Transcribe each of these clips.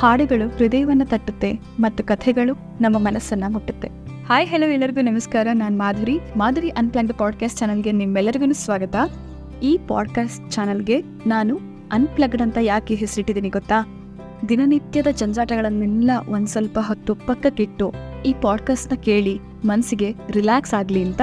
ಹಾಡುಗಳು ಹೃದಯವನ್ನು ತಟ್ಟುತ್ತೆ ಮತ್ತು ಕಥೆಗಳು ನಮ್ಮ ಮನಸ್ಸನ್ನ ಮುಟ್ಟುತ್ತೆ. ಹಾಯ್, ಹೆಲೋ ಎಲ್ಲರಿಗೂ ನಮಸ್ಕಾರ. ನಾನು ಮಾಧುರಿ. ಮಾಧುರಿ ಅನ್ಪ್ಲಾನ್ಡ್ ಪಾಡ್ಕಾಸ್ಟ್ ಚಾನಲ್ಗೆ ನಿಮ್ಮೆಲ್ಲರಿಗೂ ಸ್ವಾಗತ. ಈ ಪಾಡ್ಕಾಸ್ಟ್ ಚಾನಲ್ಗೆ ನಾನು ಅನ್ಪ್ಲಗ್ಡ್ ಅಂತ ಯಾಕೆ ಹೆಸರಿಟ್ಟಿದ್ದೀನಿ ಗೊತ್ತಾ? ದಿನನಿತ್ಯದ ಜಂಜಾಟಗಳನ್ನೆಲ್ಲ ಒಂದ್ ಸ್ವಲ್ಪ ಹೊತ್ತು ಪಕ್ಕಕ್ಕಿಟ್ಟು ಈ ಪಾಡ್ಕಾಸ್ಟ್ನ ಕೇಳಿ ಮನಸ್ಸಿಗೆ ರಿಲ್ಯಾಕ್ಸ್ ಆಗಲಿ ಅಂತ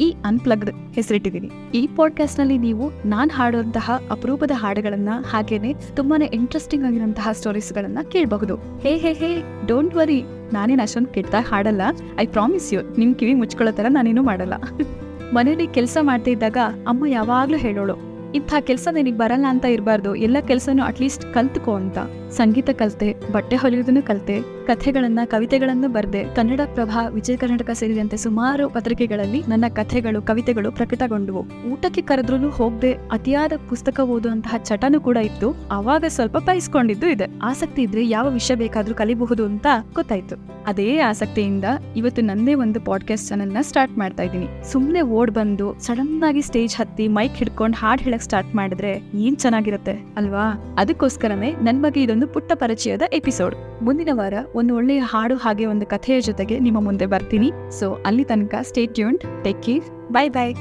ಈ ಅನ್ಪ್ಲಗ್ಡ್ ಹೆಸರಿಟ್ಟಿದ್ದೀನಿ. ಈ ಪಾಡ್ಕಾಸ್ಟ್ನಲ್ಲಿ ನೀವು ನಾನು ಹಾಡುವಂತಹ ಅಪರೂಪದ ಹಾಡುಗಳನ್ನ ಹಾಗೇನೆ ತುಂಬಾನೇ ಇಂಟ್ರೆಸ್ಟಿಂಗ್ ಆಗಿರುವಂತಹ ಸ್ಟೋರೀಸ್ಗಳನ್ನು ಕೇಳಬಹುದು. ಹೇ ಹೇ ಹೇ ಡೋಂಟ್ ವರಿ ನಾನೇನು ಅಷ್ಟೊಂದು ಕೆಟ್ಟ ಹಾಡಲ್ಲ. ಐ ಪ್ರಾಮಿಸ್ ಯು ನಿಮ್ ಕಿವಿ ಮುಚ್ಕೊಳ್ಳೋ ಥರ ನಾನೇನು ಮಾಡಲ್ಲ. ಮನೇಲಿ ಕೆಲಸ ಮಾಡ್ತಾ ಇದ್ದಾಗ ಅಮ್ಮ ಯಾವಾಗ್ಲೂ ಹೇಳೋಳು, ಇಂಥ ಕೆಲಸ ನಿನಗೆ ಬರಲ್ಲ ಅಂತ ಇರಬಾರ್ದು. ಎಲ್ಲ ಕೆಲಸನೂ ಅಟ್ಲೀಸ್ಟ್ ಕಲ್ತ್ಕೋ ಅಂತ. ಸಂಗೀತ ಕಲಿತೆ, ಬಟ್ಟೆ ಹೊಲಿಯೋದನ್ನು ಕಲಿತೆ, ಕಥೆಗಳನ್ನ, ಕವಿತೆಗಳನ್ನು ಬರ್ದೆ, ಕನ್ನಡ ಪ್ರಭಾ ವಿಜಯ ಕರ್ನಾಟಕ ಸೇರಿದಂತೆ ಸುಮಾರು ಪತ್ರಿಕೆಗಳಲ್ಲಿ ನನ್ನ ಕಥೆಗಳು, ಕವಿತೆಗಳು ಪ್ರಕಟಗೊಂಡವು. ಊಟಕ್ಕೆ ಕರೆದ್ರೂ ಹೋಗದೆ ಅತಿಯಾದ ಪುಸ್ತಕ ಓದುವಂತಹ ಚಟನೂ ಕೂಡ ಇತ್ತು. ಅವಾಗ ಸ್ವಲ್ಪ ಬಯಸ್ಕೊಂಡಿದ್ದು ಇದೆ. ಆಸಕ್ತಿ ಇದ್ರೆ ಯಾವ ವಿಷಯ ಬೇಕಾದ್ರೂ ಕಲಿಬಹುದು ಅಂತ ಗೊತ್ತಾಯ್ತು. ಅದೇ ಆಸಕ್ತಿಯಿಂದ ಇವತ್ತು ನಂದೇ ಒಂದು ಪಾಡ್ಕಾಸ್ಟ್ ಚಾನಲ್ನ ಸ್ಟಾರ್ಟ್ ಮಾಡ್ತಾ ಇದ್ದೀನಿ. ಸುಮ್ನೆ ಓಡ್ ಬಂದು ಸಡನ್ ಆಗಿ ಸ್ಟೇಜ್ ಹತ್ತಿ ಮೈಕ್ ಹಿಡ್ಕೊಂಡು ಹಾಡ್ ಹೇಳಕ್ ಸ್ಟಾರ್ಟ್ ಮಾಡಿದ್ರೆ ಏನ್ ಚೆನ್ನಾಗಿರುತ್ತೆ, ಅಲ್ವಾ? ಅದಕ್ಕೋಸ್ಕರನೇ ನನ್ ಬಗ್ಗೆ ಇದೊಂದು ಪುಟ್ಟ ಪರಿಚಯದ ಎಪಿಸೋಡ್. ಮುಂದಿನ ವಾರ ಒಂದು ಒಳ್ಳೆಯ ಹಾಡು ಹಾಗೆ ಒಂದು ಕಥೆಯ ಜೊತೆಗೆ ನಿಮ್ಮ ಮುಂದೆ ಬರ್ತೀನಿ. ಸೊ ಅಲ್ಲಿ ತನಕ state take care bye bye